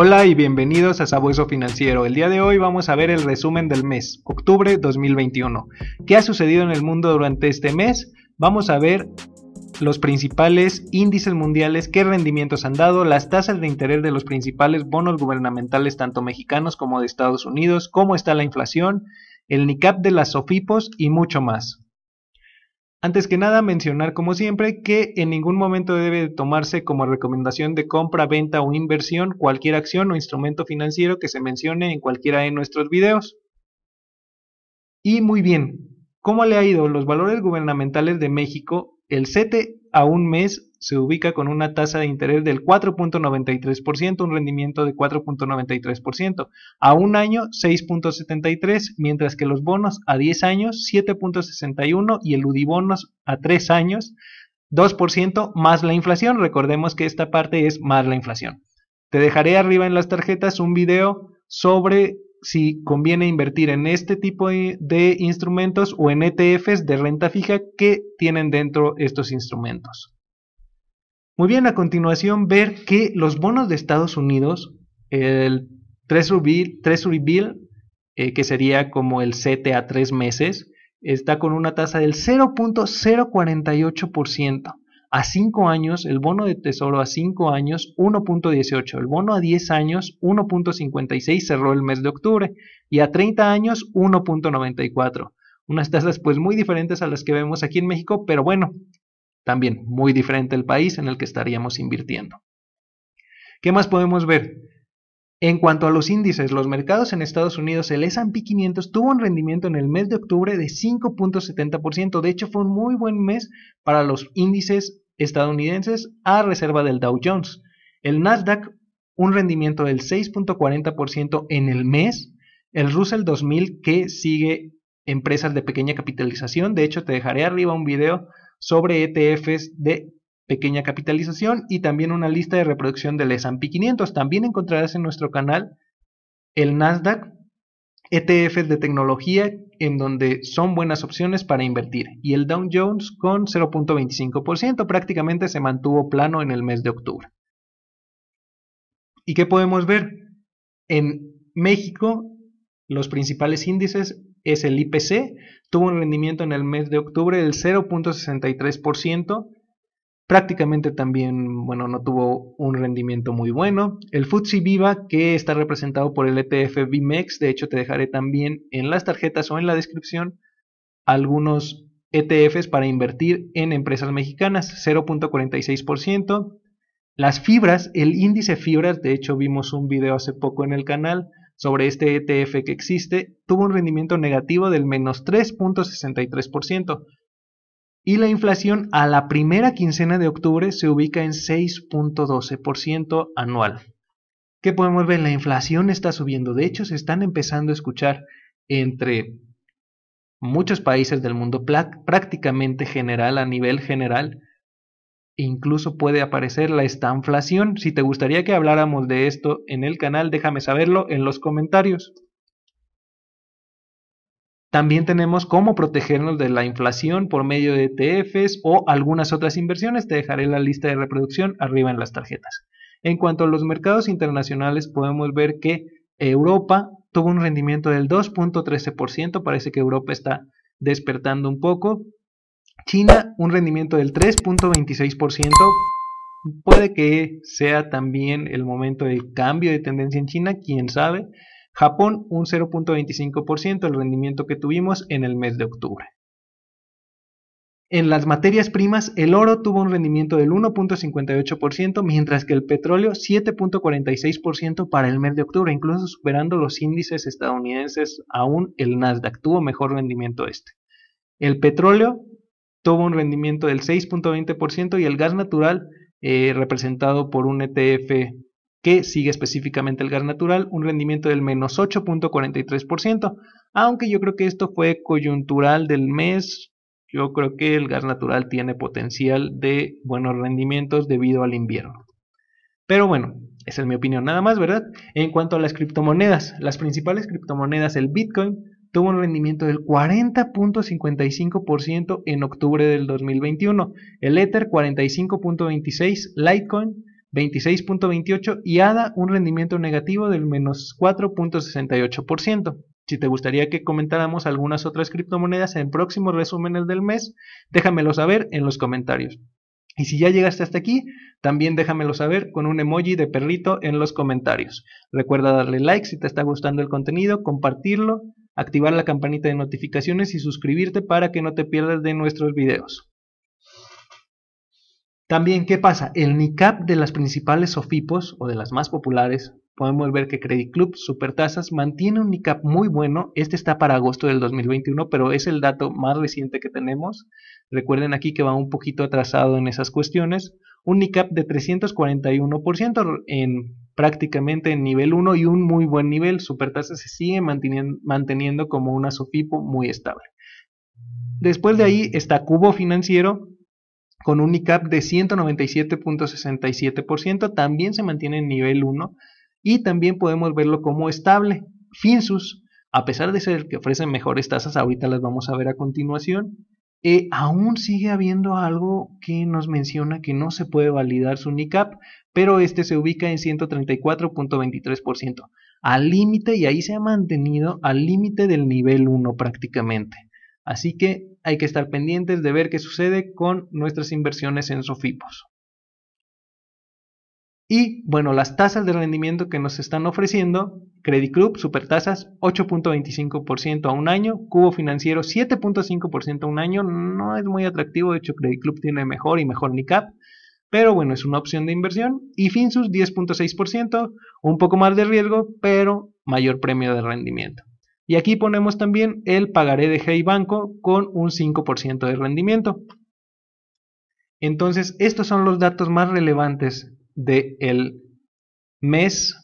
Hola y bienvenidos a Sabueso Financiero. El día de hoy vamos a ver el resumen del mes, octubre 2021. ¿Qué ha sucedido en el mundo durante este mes? Vamos a ver los principales índices mundiales, qué rendimientos han dado, las tasas de interés de los principales bonos gubernamentales tanto mexicanos como de Estados Unidos, cómo está la inflación, el NICAP de las SOFIPOS y mucho más. Antes que nada, mencionar como siempre que en ningún momento debe tomarse como recomendación de compra, venta o inversión cualquier acción o instrumento financiero que se mencione en cualquiera de nuestros videos. Y muy bien, ¿cómo le ha ido los valores gubernamentales de México? El CETE a un mes se ubica con una tasa de interés del 4.93%, un rendimiento de 4.93%, a un año 6.73%, mientras que los bonos a 10 años 7.61% y el UDIBONOS a 3 años 2% más la inflación. Recordemos que esta parte es más la inflación. Te dejaré arriba en las tarjetas un video sobre si conviene invertir en este tipo de, instrumentos o en ETFs de renta fija que tienen dentro estos instrumentos. Muy bien, a continuación ver que los bonos de Estados Unidos, el Treasury Bill, eh, que sería como el CT a tres meses, está con una tasa del 0.048%. A 5 años, el bono de tesoro a 5 años, 1.18. El bono a 10 años, 1.56 cerró el mes de octubre. Y a 30 años, 1.94. Unas tasas pues muy diferentes a las que vemos aquí en México, pero bueno, también muy diferente el país en el que estaríamos invirtiendo. ¿Qué más podemos ver? En cuanto a los índices, los mercados en Estados Unidos, el S&P 500 tuvo un rendimiento en el mes de octubre de 5.70%. De hecho, fue un muy buen mes para los índices estadounidenses a reserva del Dow Jones. El Nasdaq, un rendimiento del 6.40% en el mes. El Russell 2000, que sigue empresas de pequeña capitalización. De hecho, te dejaré arriba un video sobre ETFs de pequeña capitalización y también una lista de reproducción del S&P 500. También encontrarás en nuestro canal el Nasdaq, ETFs de tecnología en donde son buenas opciones para invertir y el Dow Jones con 0.25% prácticamente se mantuvo plano en el mes de octubre. ¿Y qué podemos ver? En México los principales índices es el IPC, tuvo un rendimiento en el mes de octubre del 0.63%, prácticamente también, bueno, no tuvo un rendimiento muy bueno. El FTSE Viva, que está representado por el ETF BIMEX, de hecho te dejaré también en las tarjetas o en la descripción algunos ETFs para invertir en empresas mexicanas, 0.46%. Las fibras, el índice fibras, de hecho vimos un video hace poco en el canal, sobre este ETF que existe tuvo un rendimiento negativo del menos 3.63% y la inflación a la primera quincena de octubre se ubica en 6.12% anual. ¿Qué podemos ver? La inflación está subiendo. De hecho, se están empezando a escuchar entre muchos países del mundo prácticamente general, a nivel general, incluso puede aparecer la estanflación. Si te gustaría que habláramos de esto en el canal, déjame saberlo en los comentarios. También tenemos cómo protegernos de la inflación por medio de ETFs o algunas otras inversiones. Te dejaré la lista de reproducción arriba en las tarjetas. En cuanto a los mercados internacionales, podemos ver que Europa tuvo un rendimiento del 2.13%. Parece que Europa está despertando un poco. China, un rendimiento del 3.26%. Puede que sea también el momento de cambio de tendencia en China, quién sabe. Japón, un 0.25%, el rendimiento que tuvimos en el mes de octubre. En las materias primas, el oro tuvo un rendimiento del 1.58%, mientras que el petróleo 7.46% para el mes de octubre, incluso superando los índices estadounidenses, aún el Nasdaq tuvo mejor rendimiento este. El petróleo tuvo un rendimiento del 6.20% y el gas natural, eh, representado por un ETF que sigue específicamente el gas natural, un rendimiento del menos 8.43%, aunque yo creo que esto fue coyuntural del mes, yo creo que el gas natural tiene potencial de buenos rendimientos debido al invierno. Pero bueno, esa es mi opinión nada más, ¿verdad? En cuanto a las criptomonedas, las principales criptomonedas, el Bitcoin tuvo un rendimiento del 40.55% en octubre del 2021, el Ether 45.26%, Litecoin 26.28 y ADA un rendimiento negativo del menos 4.68%. Si te gustaría que comentáramos algunas otras criptomonedas en próximos resúmenes del mes, déjamelo saber en los comentarios. Y si ya llegaste hasta aquí, también déjamelo saber con un emoji de perrito en los comentarios. Recuerda darle like si te está gustando el contenido, compartirlo, activar la campanita de notificaciones y suscribirte para que no te pierdas de nuestros videos. También, ¿qué pasa? El NICAP de las principales SOFIPOS o de las más populares, podemos ver que Credit Club Supertasas mantiene un NICAP muy bueno. Este está para agosto del 2021, pero es el dato más reciente que tenemos. Recuerden aquí que va un poquito atrasado en esas cuestiones. Un NICAP de 341% en prácticamente en nivel 1 y un muy buen nivel. Supertasas se sigue manteniendo, manteniendo como una SOFIPO muy estable. Después de ahí está Cubo Financiero, con un ICAP de 197.67%, también se mantiene en nivel 1 y también podemos verlo como estable. Finsus, a pesar de ser el que ofrece mejores tasas, ahorita las vamos a ver a continuación, eh, aún sigue habiendo algo que nos menciona que no se puede validar su NICAP, pero este se ubica en 134.23%, al límite y ahí se ha mantenido al límite del nivel 1 prácticamente. Así que hay que estar pendientes de ver qué sucede con nuestras inversiones en Sofipos. Y bueno, las tasas de rendimiento que nos están ofreciendo, Credit Club, supertasas 8.25% a un año, Cubo Financiero 7.5% a un año, no es muy atractivo, de hecho Credit Club tiene mejor y mejor NICAP, pero bueno, es una opción de inversión, y Finsus 10.6%, un poco más de riesgo, pero mayor premio de rendimiento. Y aquí ponemos también el pagaré de Hey Banco con un 5% de rendimiento. Entonces, estos son los datos más relevantes del mes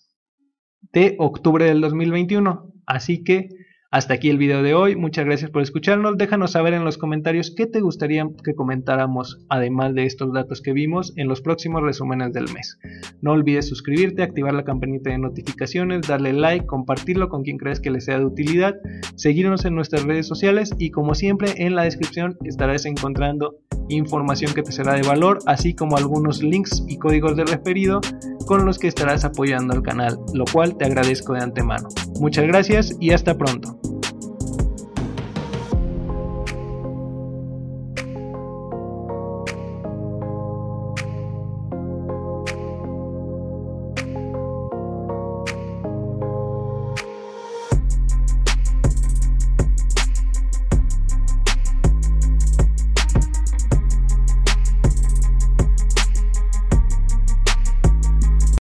de octubre del 2021. Así que hasta aquí el video de hoy, muchas gracias por escucharnos, déjanos saber en los comentarios qué te gustaría que comentáramos además de estos datos que vimos en los próximos resúmenes del mes. No olvides suscribirte, activar la campanita de notificaciones, darle like, compartirlo con quien crees que le sea de utilidad, seguirnos en nuestras redes sociales y como siempre en la descripción estarás encontrando información que te será de valor, así como algunos links y códigos de referido con los que estarás apoyando al canal, lo cual te agradezco de antemano. Muchas gracias y hasta pronto.